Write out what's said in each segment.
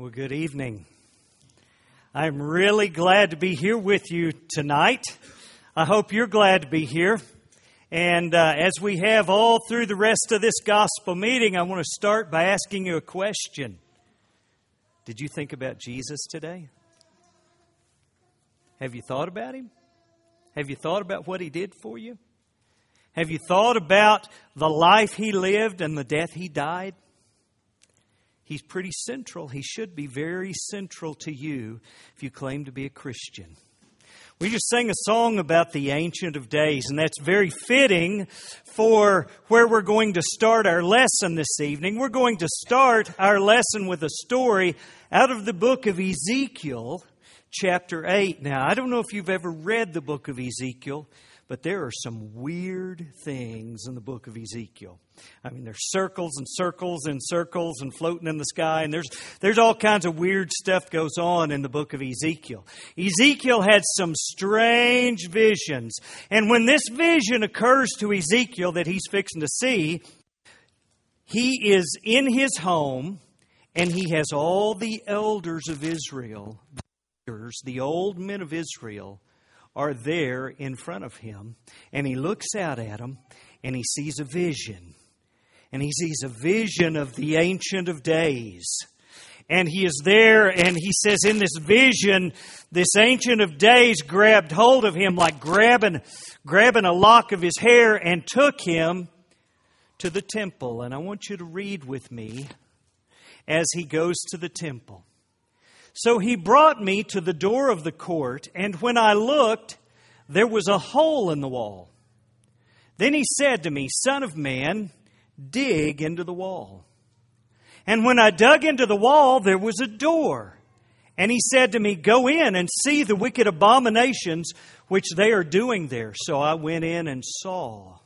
Well, good evening. I'm really glad to be here with you tonight. I hope you're glad to be here. And uh, as we have all through the rest of this gospel meeting, I want to start by asking you a question. Did you think about Jesus today? Have you thought about him? Have you thought about what he did for you? Have you thought about the life he lived and the death he died? He's pretty central. He should be very central to you if you claim to be a Christian. We just sang a song about the Ancient of Days, and that's very fitting for where we're going to start our lesson this evening. We're going to start our lesson with a story out of the book of Ezekiel, chapter 8. Now, I don't know if you've ever read the book of Ezekiel. But there are some weird things in the book of Ezekiel. I mean, there's circles and circles and circles and floating in the sky, and there's, there's all kinds of weird stuff goes on in the book of Ezekiel. Ezekiel had some strange visions. And when this vision occurs to Ezekiel that he's fixing to see, he is in his home and he has all the elders of Israel, the old men of Israel, are there in front of him. And he looks out at them and he sees a vision. And he sees a vision of the Ancient of Days. And he is there and he says, in this vision, this Ancient of Days grabbed hold of him like grabbing, grabbing a lock of his hair and took him to the temple. And I want you to read with me as he goes to the temple. So he brought me to the door of the court, and when I looked, there was a hole in the wall. Then he said to me, Son of man, dig into the wall. And when I dug into the wall, there was a door. And he said to me, Go in and see the wicked abominations which they are doing there. So I went in and saw.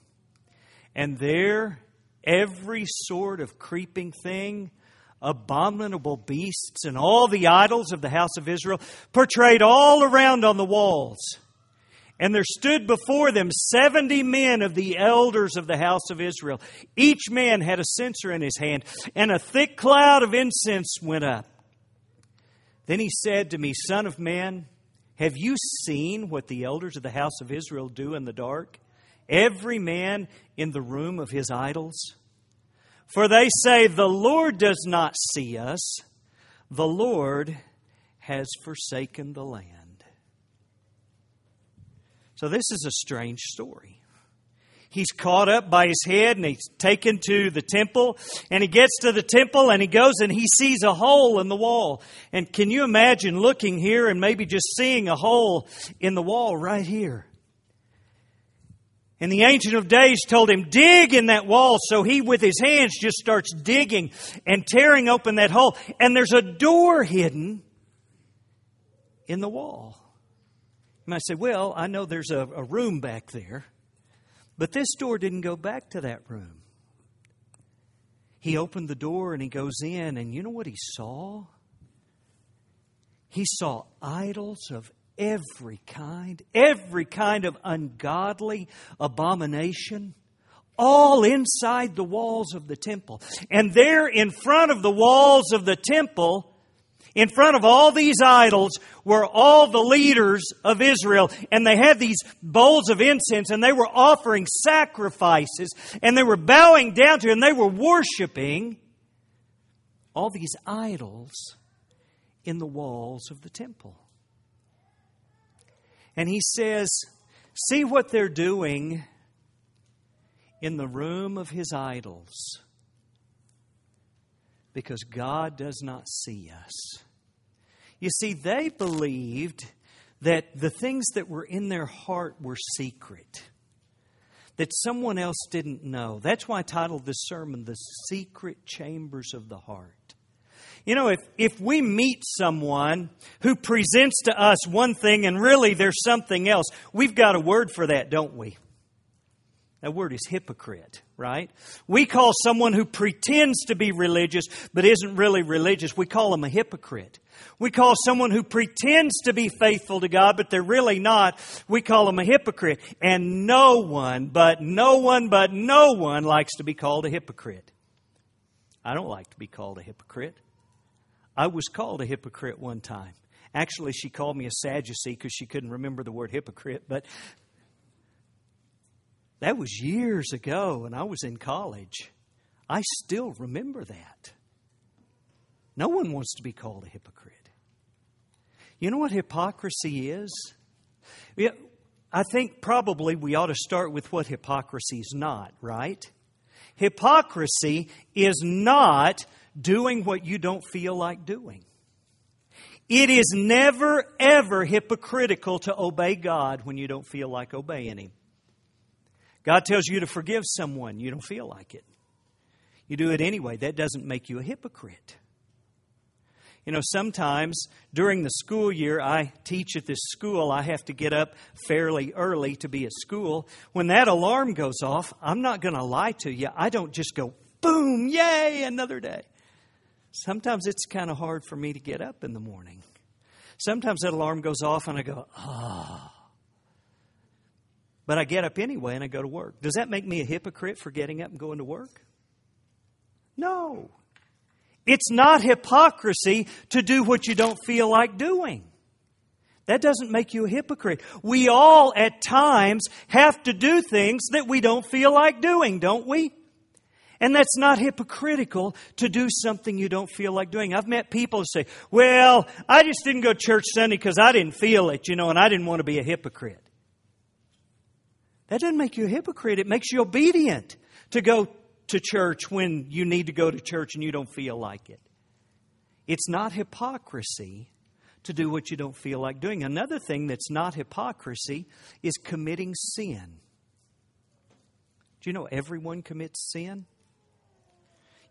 And there, every sort of creeping thing abominable beasts and all the idols of the house of Israel, portrayed all around on the walls. And there stood before them seventy men of the elders of the house of Israel. Each man had a censer in his hand, and a thick cloud of incense went up. Then he said to me, Son of man, have you seen what the elders of the house of Israel do in the dark? Every man in the room of his idols? For they say, The Lord does not see us, the Lord has forsaken the land. So, this is a strange story. He's caught up by his head and he's taken to the temple. And he gets to the temple and he goes and he sees a hole in the wall. And can you imagine looking here and maybe just seeing a hole in the wall right here? And the Ancient of Days told him, dig in that wall. So he, with his hands, just starts digging and tearing open that hole. And there's a door hidden in the wall. And I say, well, I know there's a, a room back there, but this door didn't go back to that room. He opened the door and he goes in, and you know what he saw? He saw idols of every kind, every kind of ungodly abomination, all inside the walls of the temple. And there in front of the walls of the temple, in front of all these idols were all the leaders of Israel. And they had these bowls of incense and they were offering sacrifices and they were bowing down to and they were worshiping all these idols in the walls of the temple. And he says, See what they're doing in the room of his idols. Because God does not see us. You see, they believed that the things that were in their heart were secret, that someone else didn't know. That's why I titled this sermon, The Secret Chambers of the Heart. You know, if, if we meet someone who presents to us one thing and really there's something else, we've got a word for that, don't we? That word is hypocrite, right? We call someone who pretends to be religious but isn't really religious, we call them a hypocrite. We call someone who pretends to be faithful to God but they're really not, we call them a hypocrite. And no one, but no one, but no one likes to be called a hypocrite. I don't like to be called a hypocrite. I was called a hypocrite one time. Actually, she called me a Sadducee because she couldn't remember the word hypocrite, but that was years ago, and I was in college. I still remember that. No one wants to be called a hypocrite. You know what hypocrisy is? I think probably we ought to start with what hypocrisy is not, right? Hypocrisy is not doing what you don't feel like doing. It is never, ever hypocritical to obey God when you don't feel like obeying Him. God tells you to forgive someone, you don't feel like it. You do it anyway. That doesn't make you a hypocrite. You know, sometimes during the school year, I teach at this school. I have to get up fairly early to be at school. When that alarm goes off, I'm not going to lie to you. I don't just go, boom, yay, another day. Sometimes it's kind of hard for me to get up in the morning. Sometimes that alarm goes off and I go, ah. Oh. But I get up anyway and I go to work. Does that make me a hypocrite for getting up and going to work? No. It's not hypocrisy to do what you don't feel like doing. That doesn't make you a hypocrite. We all at times have to do things that we don't feel like doing, don't we? And that's not hypocritical to do something you don't feel like doing. I've met people who say, Well, I just didn't go to church Sunday because I didn't feel it, you know, and I didn't want to be a hypocrite. That doesn't make you a hypocrite. It makes you obedient to go to church when you need to go to church and you don't feel like it. It's not hypocrisy to do what you don't feel like doing. Another thing that's not hypocrisy is committing sin. Do you know everyone commits sin?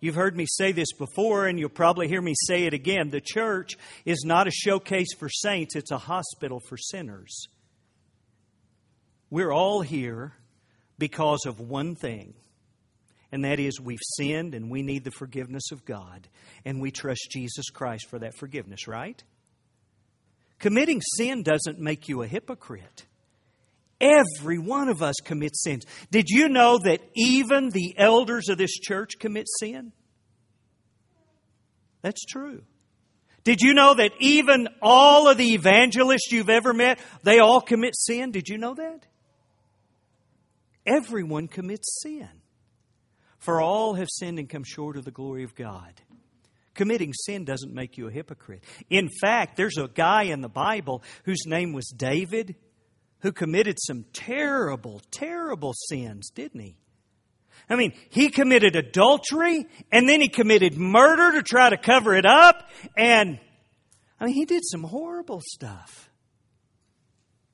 You've heard me say this before, and you'll probably hear me say it again. The church is not a showcase for saints, it's a hospital for sinners. We're all here because of one thing and that is we've sinned and we need the forgiveness of God, and we trust Jesus Christ for that forgiveness, right? Committing sin doesn't make you a hypocrite. Every one of us commits sins. Did you know that even the elders of this church commit sin? That's true. Did you know that even all of the evangelists you've ever met, they all commit sin? Did you know that? Everyone commits sin. For all have sinned and come short of the glory of God. Committing sin doesn't make you a hypocrite. In fact, there's a guy in the Bible whose name was David who committed some terrible, terrible sins, didn't he? I mean, he committed adultery and then he committed murder to try to cover it up. And, I mean, he did some horrible stuff.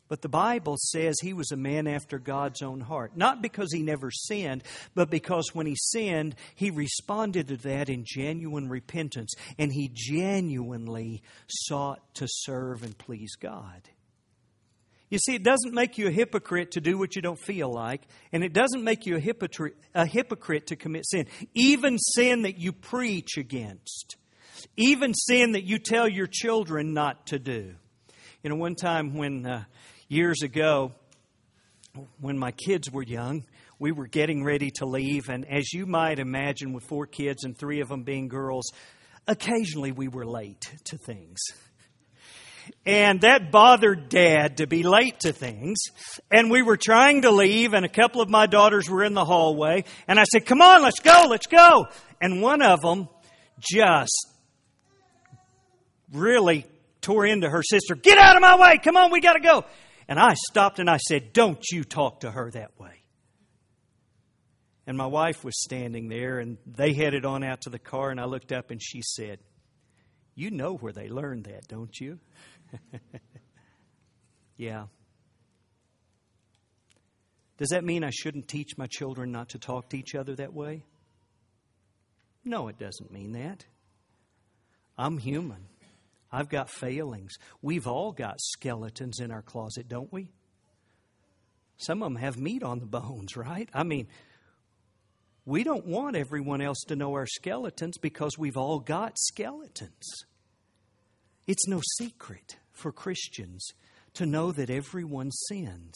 But the Bible says he was a man after God's own heart. Not because he never sinned, but because when he sinned, he responded to that in genuine repentance and he genuinely sought to serve and please God. You see, it doesn't make you a hypocrite to do what you don't feel like, and it doesn't make you a hypocrite, a hypocrite to commit sin. Even sin that you preach against, even sin that you tell your children not to do. You know, one time when uh, years ago, when my kids were young, we were getting ready to leave, and as you might imagine, with four kids and three of them being girls, occasionally we were late to things. And that bothered dad to be late to things. And we were trying to leave, and a couple of my daughters were in the hallway. And I said, Come on, let's go, let's go. And one of them just really tore into her sister, Get out of my way, come on, we got to go. And I stopped and I said, Don't you talk to her that way. And my wife was standing there, and they headed on out to the car, and I looked up and she said, You know where they learned that, don't you? yeah. Does that mean I shouldn't teach my children not to talk to each other that way? No, it doesn't mean that. I'm human. I've got failings. We've all got skeletons in our closet, don't we? Some of them have meat on the bones, right? I mean, we don't want everyone else to know our skeletons because we've all got skeletons. It's no secret for Christians to know that everyone sins.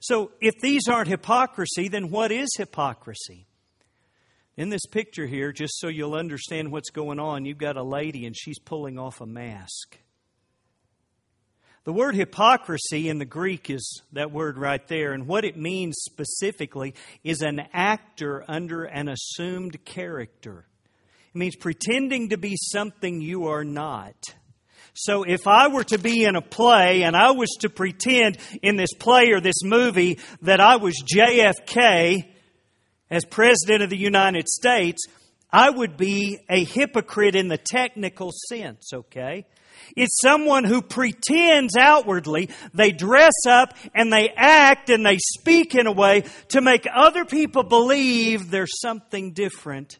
So, if these aren't hypocrisy, then what is hypocrisy? In this picture here, just so you'll understand what's going on, you've got a lady and she's pulling off a mask. The word hypocrisy in the Greek is that word right there, and what it means specifically is an actor under an assumed character. It means pretending to be something you are not. So if I were to be in a play and I was to pretend in this play or this movie that I was JFK, as President of the United States, I would be a hypocrite in the technical sense, okay? It's someone who pretends outwardly, they dress up and they act and they speak in a way to make other people believe they're something different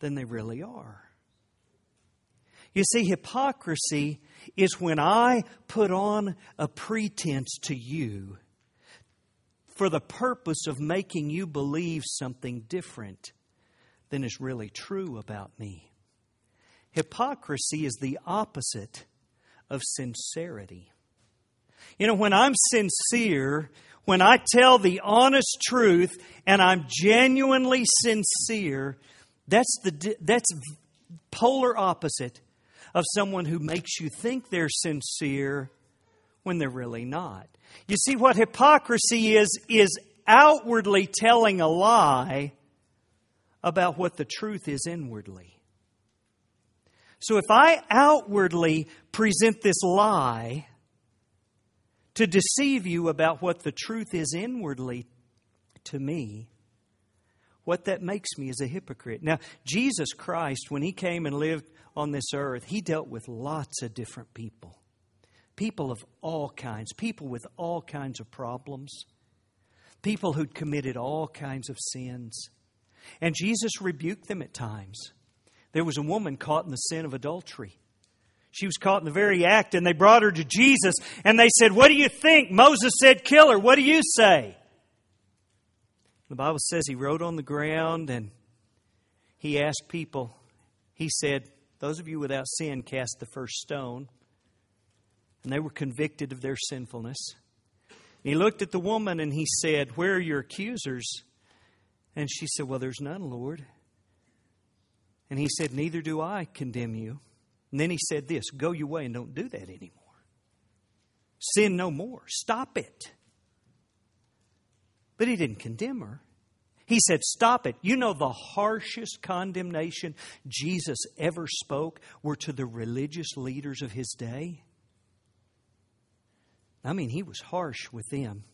than they really are. You see, hypocrisy is when I put on a pretense to you for the purpose of making you believe something different than is really true about me. Hypocrisy is the opposite of sincerity. You know, when I'm sincere, when I tell the honest truth and I'm genuinely sincere, that's the that's polar opposite of someone who makes you think they're sincere when they're really not. You see, what hypocrisy is, is outwardly telling a lie about what the truth is inwardly. So if I outwardly present this lie to deceive you about what the truth is inwardly to me, what that makes me is a hypocrite. Now, Jesus Christ, when He came and lived on this earth, He dealt with lots of different people people of all kinds, people with all kinds of problems, people who'd committed all kinds of sins. And Jesus rebuked them at times. There was a woman caught in the sin of adultery. She was caught in the very act, and they brought her to Jesus, and they said, What do you think? Moses said, Kill her. What do you say? The Bible says he wrote on the ground and he asked people, He said, Those of you without sin cast the first stone and they were convicted of their sinfulness. He looked at the woman and he said, Where are your accusers? And she said, Well, there's none, Lord. And he said, Neither do I condemn you. And then he said this Go your way and don't do that anymore. Sin no more. Stop it. But he didn't condemn her. He said, Stop it. You know, the harshest condemnation Jesus ever spoke were to the religious leaders of his day. I mean, he was harsh with them.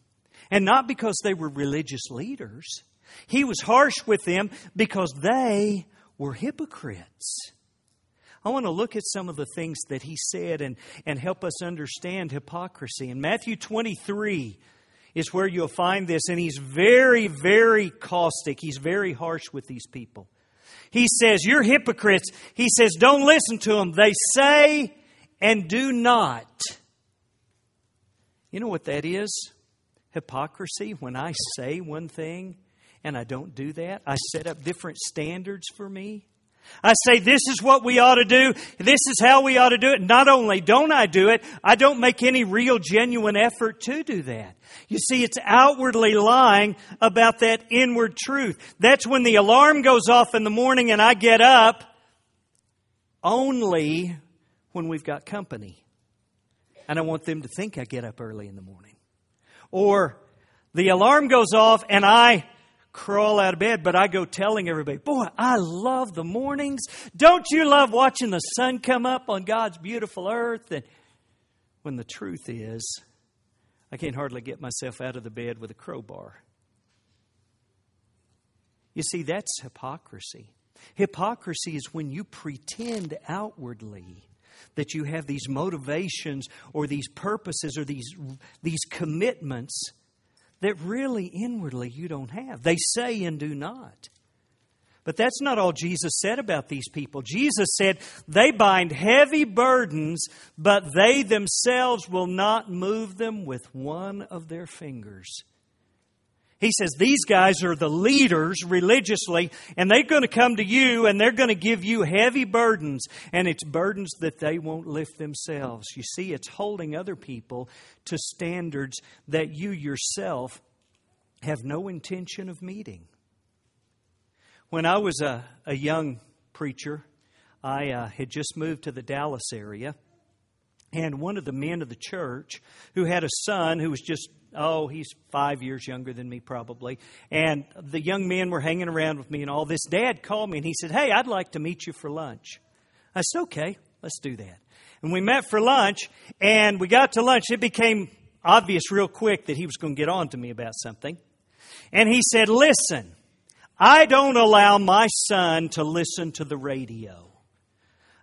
And not because they were religious leaders, he was harsh with them because they were hypocrites. I want to look at some of the things that he said and, and help us understand hypocrisy. In Matthew 23 is where you'll find this, and he's very, very caustic. He's very harsh with these people. He says, You're hypocrites. He says, Don't listen to them. They say and do not. You know what that is? Hypocrisy. When I say one thing and I don't do that, I set up different standards for me. I say, this is what we ought to do. This is how we ought to do it. Not only don't I do it, I don't make any real genuine effort to do that. You see, it's outwardly lying about that inward truth. That's when the alarm goes off in the morning and I get up only when we've got company and I want them to think I get up early in the morning. Or the alarm goes off and I crawl out of bed, but I go telling everybody, Boy, I love the mornings. Don't you love watching the sun come up on God's beautiful earth? And when the truth is, I can't hardly get myself out of the bed with a crowbar. You see, that's hypocrisy. Hypocrisy is when you pretend outwardly that you have these motivations or these purposes or these, these commitments that really inwardly you don't have. They say and do not. But that's not all Jesus said about these people. Jesus said, They bind heavy burdens, but they themselves will not move them with one of their fingers. He says these guys are the leaders religiously, and they're going to come to you and they're going to give you heavy burdens, and it's burdens that they won't lift themselves. You see, it's holding other people to standards that you yourself have no intention of meeting. When I was a, a young preacher, I uh, had just moved to the Dallas area. And one of the men of the church who had a son who was just, oh, he's five years younger than me probably. And the young men were hanging around with me and all this. Dad called me and he said, Hey, I'd like to meet you for lunch. I said, Okay, let's do that. And we met for lunch and we got to lunch. It became obvious real quick that he was going to get on to me about something. And he said, Listen, I don't allow my son to listen to the radio.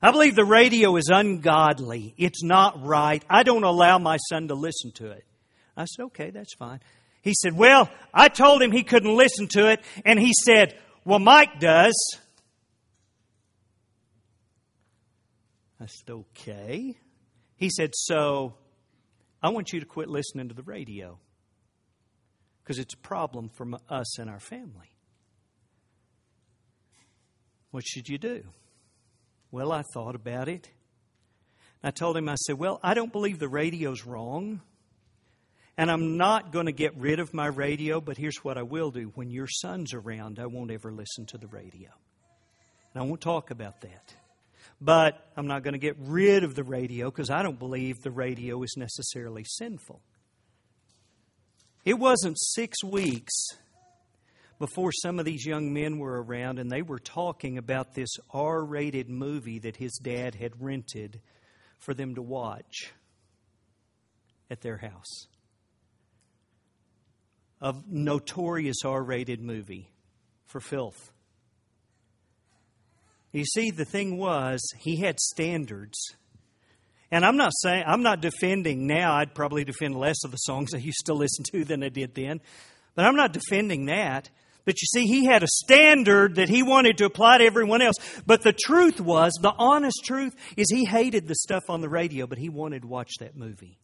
I believe the radio is ungodly. It's not right. I don't allow my son to listen to it. I said, okay, that's fine. He said, well, I told him he couldn't listen to it, and he said, well, Mike does. I said, okay. He said, so I want you to quit listening to the radio because it's a problem for us and our family. What should you do? Well, I thought about it. I told him, I said, Well, I don't believe the radio's wrong. And I'm not going to get rid of my radio, but here's what I will do. When your son's around, I won't ever listen to the radio. And I won't talk about that. But I'm not going to get rid of the radio because I don't believe the radio is necessarily sinful. It wasn't six weeks before some of these young men were around and they were talking about this R rated movie that his dad had rented for them to watch at their house. A notorious R rated movie for filth. You see, the thing was, he had standards. And I'm not saying, I'm not defending now, I'd probably defend less of the songs I used to listen to than I did then. But I'm not defending that. But you see, he had a standard that he wanted to apply to everyone else. But the truth was, the honest truth is he hated the stuff on the radio, but he wanted to watch that movie.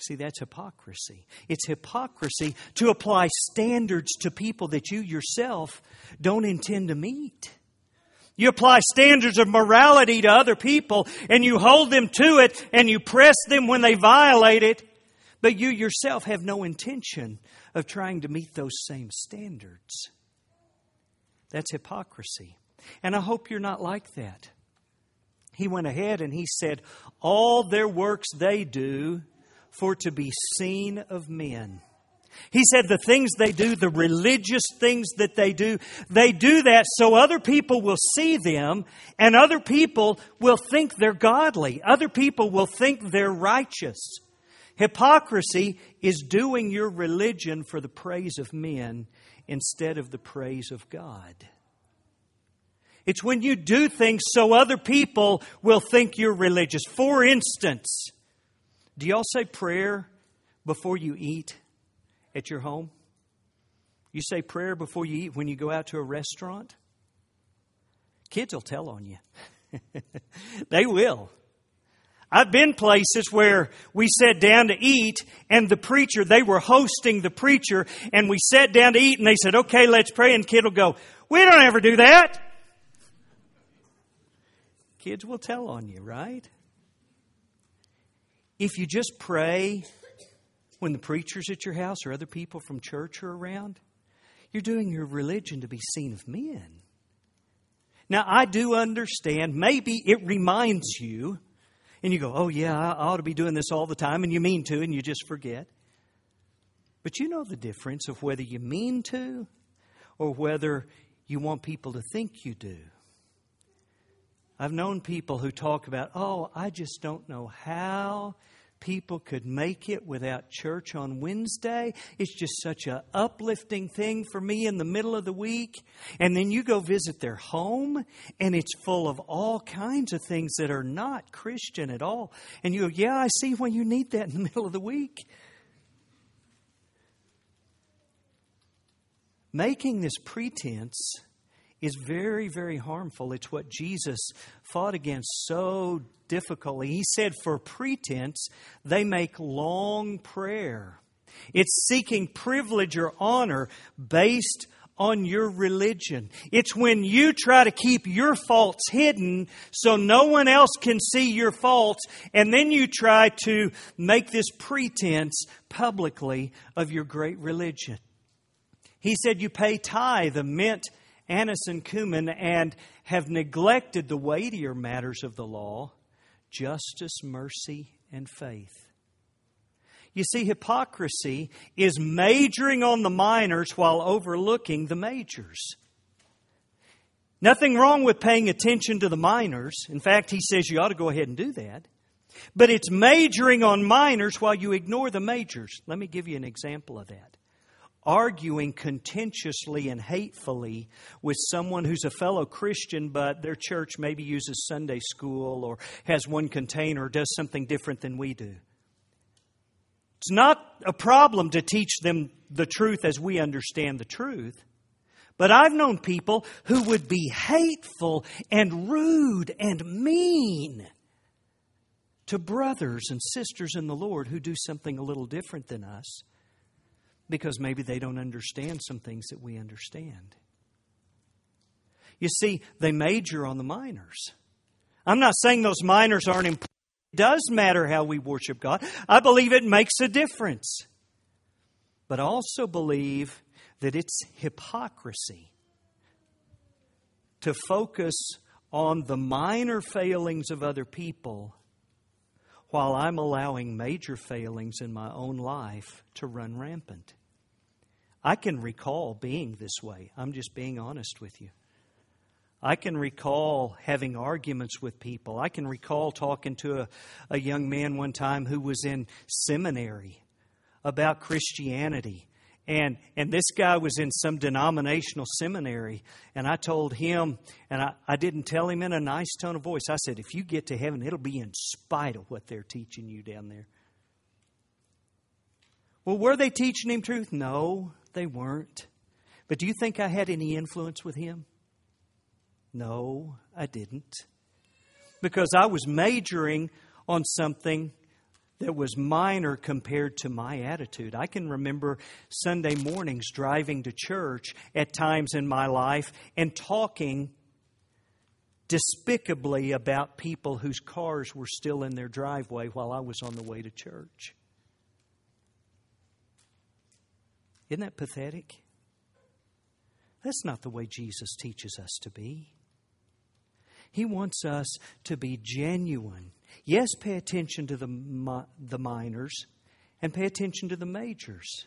See, that's hypocrisy. It's hypocrisy to apply standards to people that you yourself don't intend to meet. You apply standards of morality to other people and you hold them to it and you press them when they violate it, but you yourself have no intention of trying to meet those same standards. That's hypocrisy. And I hope you're not like that. He went ahead and he said, All their works they do for to be seen of men. He said the things they do, the religious things that they do, they do that so other people will see them and other people will think they're godly. Other people will think they're righteous. Hypocrisy is doing your religion for the praise of men instead of the praise of God. It's when you do things so other people will think you're religious. For instance, do y'all say prayer before you eat at your home? You say prayer before you eat when you go out to a restaurant? Kids will tell on you. they will. I've been places where we sat down to eat and the preacher, they were hosting the preacher and we sat down to eat and they said, okay, let's pray. And kid will go, we don't ever do that. Kids will tell on you, right? If you just pray when the preacher's at your house or other people from church are around, you're doing your religion to be seen of men. Now, I do understand, maybe it reminds you and you go, oh, yeah, I ought to be doing this all the time, and you mean to, and you just forget. But you know the difference of whether you mean to or whether you want people to think you do. I've known people who talk about, oh, I just don't know how people could make it without church on Wednesday. It's just such an uplifting thing for me in the middle of the week. And then you go visit their home, and it's full of all kinds of things that are not Christian at all. And you go, Yeah, I see when you need that in the middle of the week. Making this pretense is very, very harmful. It's what Jesus fought against so difficultly. He said, for pretense, they make long prayer. It's seeking privilege or honor based on your religion. It's when you try to keep your faults hidden so no one else can see your faults, and then you try to make this pretense publicly of your great religion. He said, You pay tithe of mint, anise, and cumin, and have neglected the weightier matters of the law justice, mercy, and faith. You see, hypocrisy is majoring on the minors while overlooking the majors. Nothing wrong with paying attention to the minors. In fact, he says you ought to go ahead and do that. But it's majoring on minors while you ignore the majors. Let me give you an example of that. Arguing contentiously and hatefully with someone who's a fellow Christian, but their church maybe uses Sunday school or has one container or does something different than we do. It's not a problem to teach them the truth as we understand the truth. But I've known people who would be hateful and rude and mean to brothers and sisters in the Lord who do something a little different than us because maybe they don't understand some things that we understand. You see, they major on the minors. I'm not saying those minors aren't important. It does matter how we worship God. I believe it makes a difference. But I also believe that it's hypocrisy to focus on the minor failings of other people while I'm allowing major failings in my own life to run rampant. I can recall being this way. I'm just being honest with you. I can recall having arguments with people. I can recall talking to a, a young man one time who was in seminary about Christianity. And, and this guy was in some denominational seminary. And I told him, and I, I didn't tell him in a nice tone of voice, I said, if you get to heaven, it'll be in spite of what they're teaching you down there. Well, were they teaching him truth? No, they weren't. But do you think I had any influence with him? No, I didn't. Because I was majoring on something that was minor compared to my attitude. I can remember Sunday mornings driving to church at times in my life and talking despicably about people whose cars were still in their driveway while I was on the way to church. Isn't that pathetic? That's not the way Jesus teaches us to be. He wants us to be genuine Yes, pay attention to the, the minors and pay attention to the majors.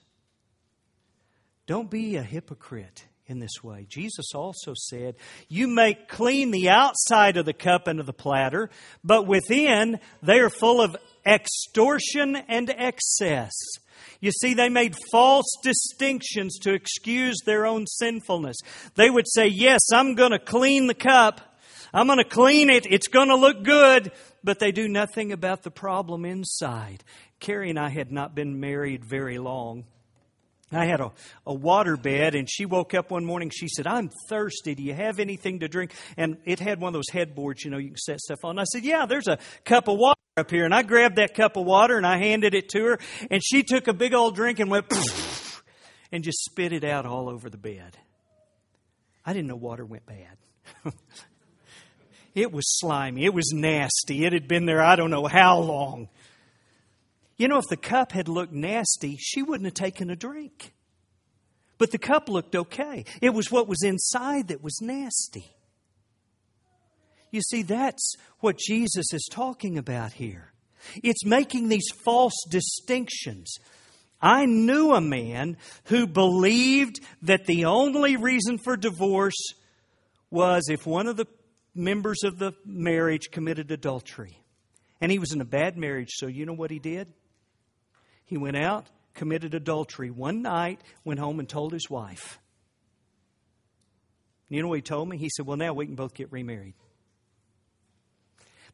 Don't be a hypocrite in this way. Jesus also said, You make clean the outside of the cup and of the platter, but within they are full of extortion and excess. You see, they made false distinctions to excuse their own sinfulness. They would say, Yes, I'm going to clean the cup. I'm going to clean it. It's going to look good but they do nothing about the problem inside. Carrie and I had not been married very long. I had a, a water bed, and she woke up one morning. She said, I'm thirsty. Do you have anything to drink? And it had one of those headboards, you know, you can set stuff on. I said, Yeah, there's a cup of water up here. And I grabbed that cup of water and I handed it to her, and she took a big old drink and went, and just spit it out all over the bed. I didn't know water went bad. It was slimy. It was nasty. It had been there I don't know how long. You know, if the cup had looked nasty, she wouldn't have taken a drink. But the cup looked okay. It was what was inside that was nasty. You see, that's what Jesus is talking about here. It's making these false distinctions. I knew a man who believed that the only reason for divorce was if one of the members of the marriage committed adultery. And he was in a bad marriage, so you know what he did? He went out, committed adultery one night, went home and told his wife. You know what he told me? He said, Well, now we can both get remarried.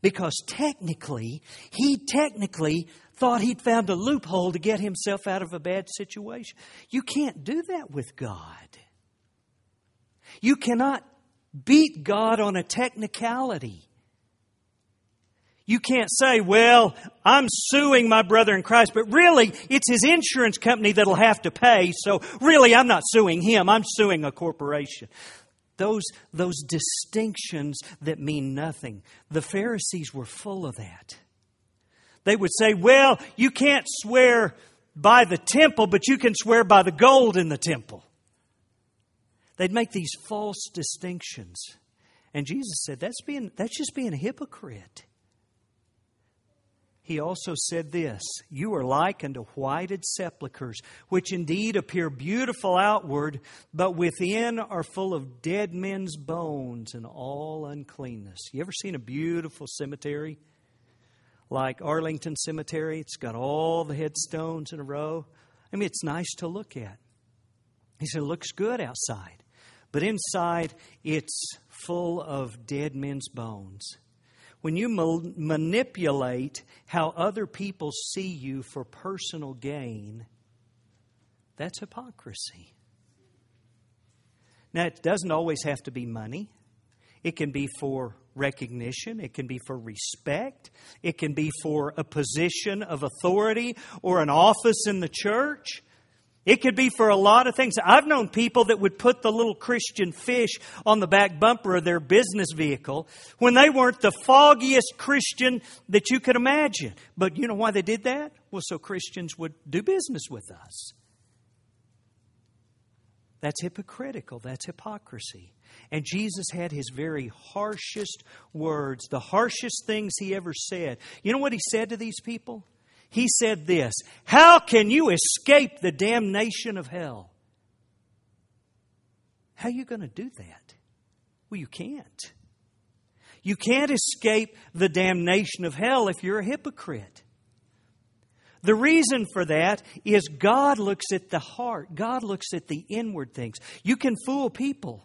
Because technically, he technically thought he'd found a loophole to get himself out of a bad situation. You can't do that with God. You cannot beat God on a technicality. You can't say, well, I'm suing my brother in Christ, but really it's his insurance company that'll have to pay, so really I'm not suing him, I'm suing a corporation. Those, those distinctions that mean nothing. The Pharisees were full of that. They would say, well, you can't swear by the temple, but you can swear by the gold in the temple. They'd make these false distinctions. And Jesus said, that's, being, that's just being a hypocrite. He also said this You are like unto whited sepulchres, which indeed appear beautiful outward, but within are full of dead men's bones and all uncleanness. You ever seen a beautiful cemetery? Like Arlington Cemetery, it's got all the headstones in a row. I mean, it's nice to look at. He said, It looks good outside. But inside, it's full of dead men's bones. When you ma- manipulate how other people see you for personal gain, that's hypocrisy. Now, it doesn't always have to be money. It can be for recognition. It can be for respect. It can be for a position of authority or an office in the church. It could be for a lot of things. I've known people that would put the little Christian fish on the back bumper of their business vehicle when they weren't the foggiest Christian that you could imagine. But you know why they did that? Well, so Christians would do business with us. That's hypocritical. That's hypocrisy. And Jesus had his very harshest words, the harshest things he ever said. You know what he said to these people? He said this How can you escape the damnation of hell? How are you going to do that? Well, you can't. You can't escape the damnation of hell if you're a hypocrite. The reason for that is God looks at the heart, God looks at the inward things. You can fool people,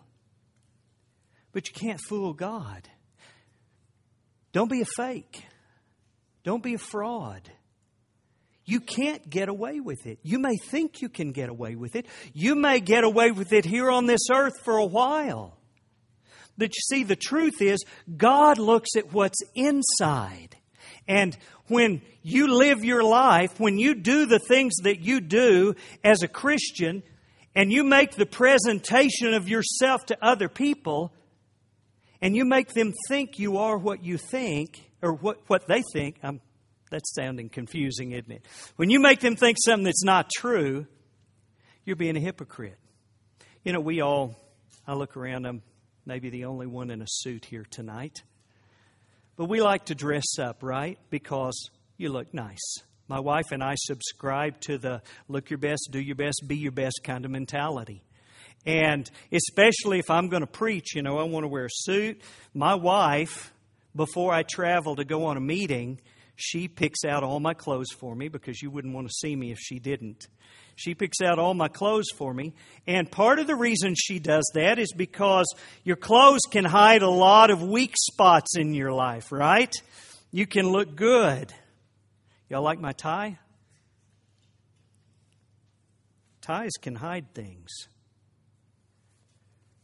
but you can't fool God. Don't be a fake, don't be a fraud. You can't get away with it. You may think you can get away with it. You may get away with it here on this earth for a while. But you see, the truth is, God looks at what's inside. And when you live your life, when you do the things that you do as a Christian, and you make the presentation of yourself to other people, and you make them think you are what you think, or what, what they think, I'm that's sounding confusing, isn't it? When you make them think something that's not true, you're being a hypocrite. You know, we all, I look around, I'm maybe the only one in a suit here tonight. But we like to dress up, right? Because you look nice. My wife and I subscribe to the look your best, do your best, be your best kind of mentality. And especially if I'm going to preach, you know, I want to wear a suit. My wife, before I travel to go on a meeting, she picks out all my clothes for me because you wouldn't want to see me if she didn't. She picks out all my clothes for me. And part of the reason she does that is because your clothes can hide a lot of weak spots in your life, right? You can look good. Y'all like my tie? Ties can hide things.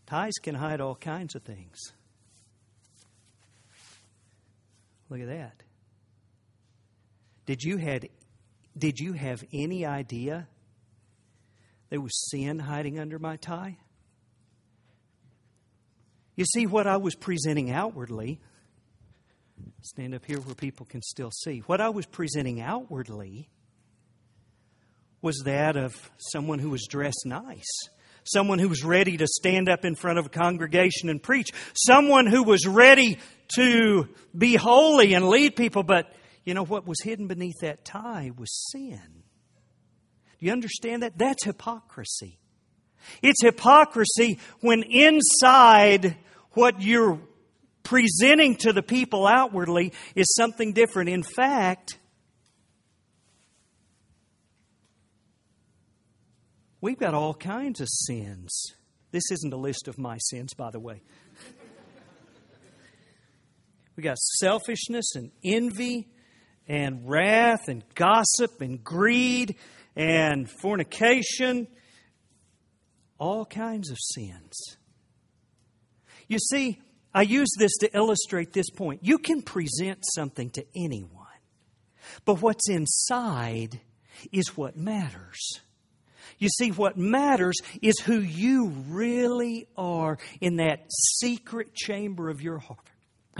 Ties can hide all kinds of things. Look at that. Did you, had, did you have any idea there was sin hiding under my tie? You see, what I was presenting outwardly, stand up here where people can still see, what I was presenting outwardly was that of someone who was dressed nice, someone who was ready to stand up in front of a congregation and preach, someone who was ready to be holy and lead people, but you know, what was hidden beneath that tie was sin. Do you understand that? That's hypocrisy. It's hypocrisy when inside what you're presenting to the people outwardly is something different. In fact, we've got all kinds of sins. This isn't a list of my sins, by the way. we got selfishness and envy and wrath and gossip and greed and fornication, all kinds of sins. You see, I use this to illustrate this point. You can present something to anyone, but what's inside is what matters. You see, what matters is who you really are in that secret chamber of your heart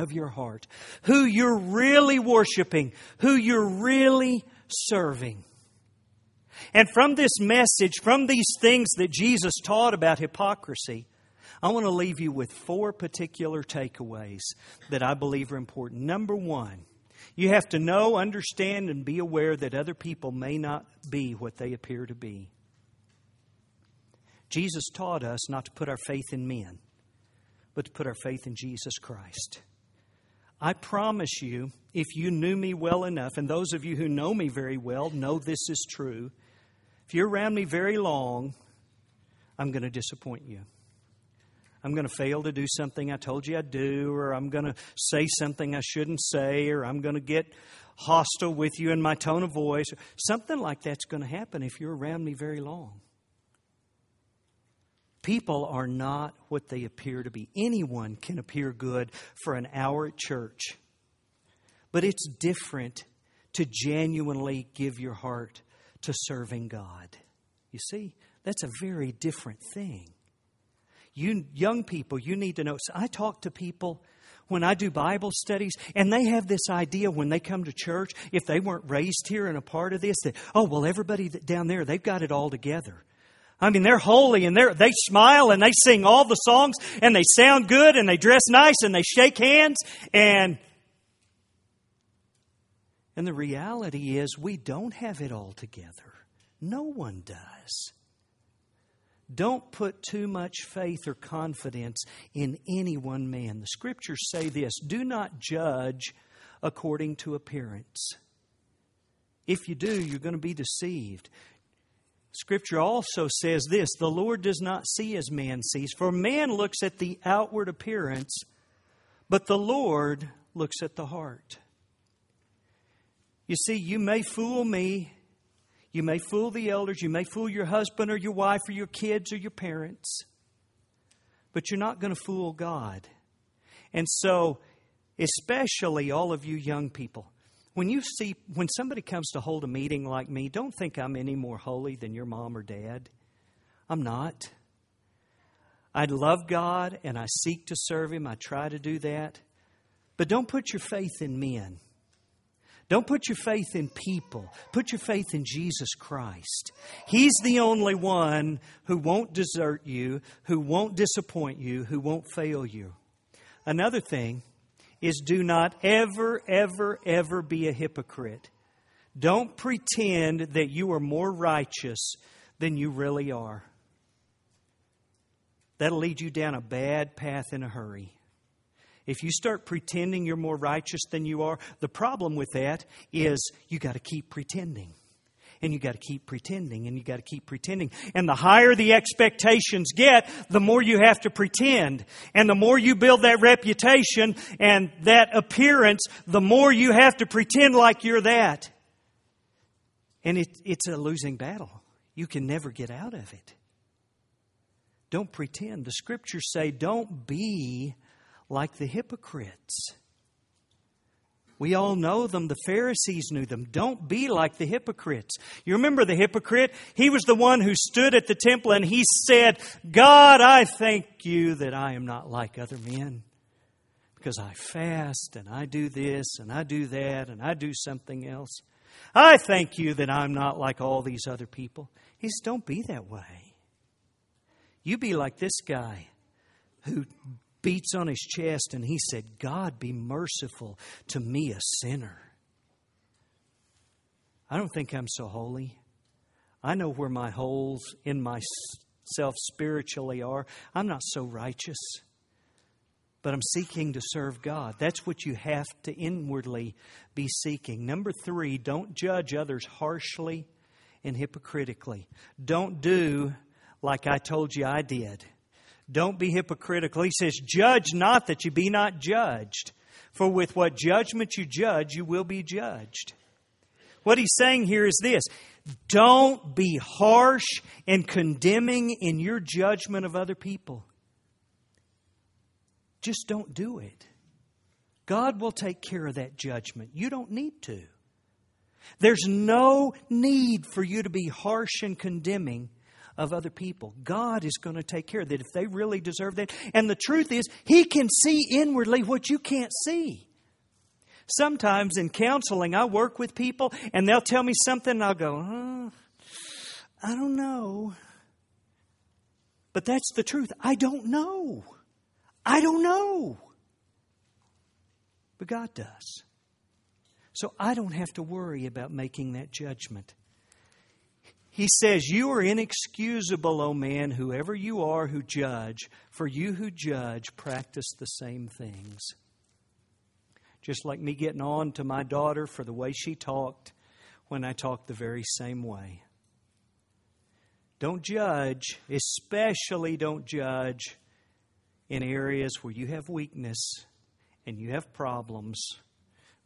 of your heart, who you're really worshiping, who you're really serving. And from this message, from these things that Jesus taught about hypocrisy, I want to leave you with four particular takeaways that I believe are important. Number one, you have to know, understand, and be aware that other people may not be what they appear to be. Jesus taught us not to put our faith in men, but to put our faith in Jesus Christ. I promise you, if you knew me well enough, and those of you who know me very well know this is true, if you're around me very long, I'm going to disappoint you. I'm going to fail to do something I told you I'd do, or I'm going to say something I shouldn't say, or I'm going to get hostile with you in my tone of voice. Something like that's going to happen if you're around me very long. People are not what they appear to be. Anyone can appear good for an hour at church, but it's different to genuinely give your heart to serving God. You see, that's a very different thing. You young people, you need to know. So I talk to people when I do Bible studies, and they have this idea when they come to church, if they weren't raised here and a part of this, that, oh, well, everybody down there, they've got it all together. I mean, they're holy and they they smile and they sing all the songs and they sound good and they dress nice and they shake hands and and the reality is we don't have it all together. No one does. Don't put too much faith or confidence in any one man. The scriptures say this do not judge according to appearance. If you do, you're going to be deceived. Scripture also says this the Lord does not see as man sees, for man looks at the outward appearance, but the Lord looks at the heart. You see, you may fool me, you may fool the elders, you may fool your husband or your wife or your kids or your parents, but you're not going to fool God. And so, especially all of you young people, when you see, when somebody comes to hold a meeting like me, don't think I'm any more holy than your mom or dad. I'm not. I love God and I seek to serve Him. I try to do that. But don't put your faith in men. Don't put your faith in people. Put your faith in Jesus Christ. He's the only one who won't desert you, who won't disappoint you, who won't fail you. Another thing is do not ever, ever, ever be a hypocrite. Don't pretend that you are more righteous than you really are. That'll lead you down a bad path in a hurry. If you start pretending you're more righteous than you are, the problem with that is you got to keep pretending and you got to keep pretending and you got to keep pretending. And the higher the expectations get, the more you have to pretend. And the more you build that reputation and that appearance, the more you have to pretend like you're that. And it, it's a losing battle. You can never get out of it. Don't pretend. The scriptures say, don't be like the hypocrites. We all know them. The Pharisees knew them. Don't be like the hypocrites. You remember the hypocrite? He was the one who stood at the temple and he said, God, I thank you that I am not like other men because I fast and I do this and I do that and I do something else. I thank you that I'm not like all these other people. He says, Don't be that way. You be like this guy who beats on his chest and he said, God, be merciful to me, a sinner. I don't think I'm so holy. I know where my holes in myself spiritually are. I'm not so righteous, but I'm seeking to serve God. That's what you have to inwardly be seeking. Number three, don't judge others harshly and hypocritically. Don't do like I told you I did. Don't be hypocritical. He says, Judge not that you be not judged. For with what judgment you judge, you will be judged. What he's saying here is this don't be harsh and condemning in your judgment of other people. Just don't do it. God will take care of that judgment. You don't need to. There's no need for you to be harsh and condemning of other people. God is going to take care of that if they really deserve that. And the truth is, He can see inwardly what you can't see. Sometimes in counseling, I work with people and they'll tell me something and I'll go, I don't know. But that's the truth. I don't know. I don't know. But God does. So I don't have to worry about making that judgment. He says, You are inexcusable, O man, whoever you are who judge, for you who judge practice the same things. Just like me getting on to my daughter for the way she talked when I talked the very same way. Don't judge, especially don't judge in areas where you have weakness and you have problems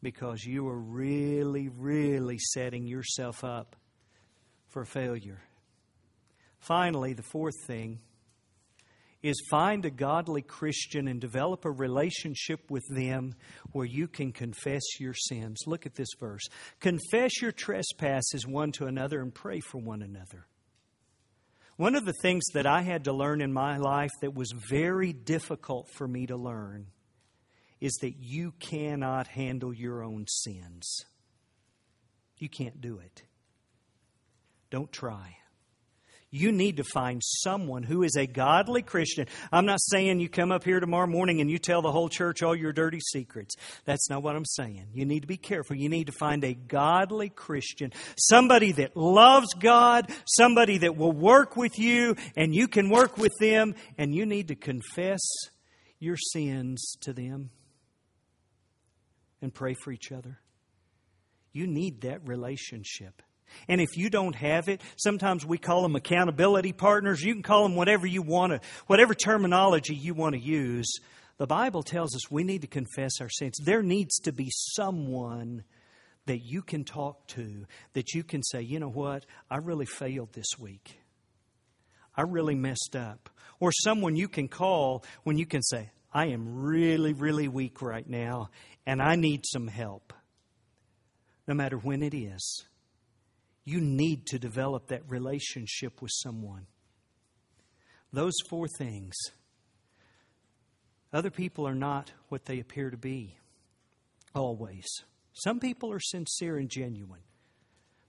because you are really, really setting yourself up for failure. Finally, the fourth thing is find a godly Christian and develop a relationship with them where you can confess your sins. Look at this verse. Confess your trespasses one to another and pray for one another. One of the things that I had to learn in my life that was very difficult for me to learn is that you cannot handle your own sins. You can't do it. Don't try. You need to find someone who is a godly Christian. I'm not saying you come up here tomorrow morning and you tell the whole church all your dirty secrets. That's not what I'm saying. You need to be careful. You need to find a godly Christian, somebody that loves God, somebody that will work with you, and you can work with them, and you need to confess your sins to them and pray for each other. You need that relationship. And if you don't have it, sometimes we call them accountability partners. You can call them whatever you want to, whatever terminology you want to use. The Bible tells us we need to confess our sins. There needs to be someone that you can talk to, that you can say, you know what, I really failed this week. I really messed up. Or someone you can call when you can say, I am really, really weak right now, and I need some help. No matter when it is. You need to develop that relationship with someone. Those four things. Other people are not what they appear to be, always. Some people are sincere and genuine,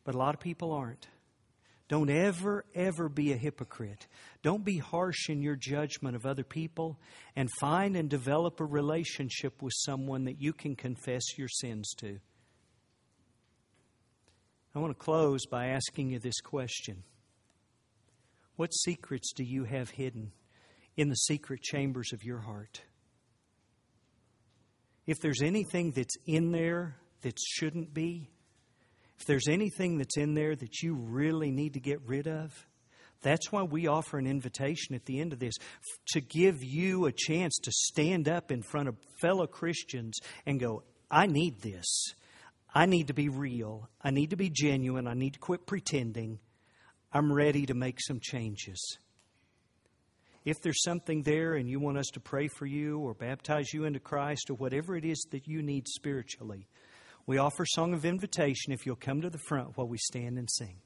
but a lot of people aren't. Don't ever, ever be a hypocrite. Don't be harsh in your judgment of other people and find and develop a relationship with someone that you can confess your sins to. I want to close by asking you this question What secrets do you have hidden in the secret chambers of your heart? If there's anything that's in there that shouldn't be, if there's anything that's in there that you really need to get rid of, that's why we offer an invitation at the end of this to give you a chance to stand up in front of fellow Christians and go, I need this. I need to be real. I need to be genuine. I need to quit pretending. I'm ready to make some changes. If there's something there and you want us to pray for you or baptize you into Christ or whatever it is that you need spiritually, we offer Song of Invitation if you'll come to the front while we stand and sing.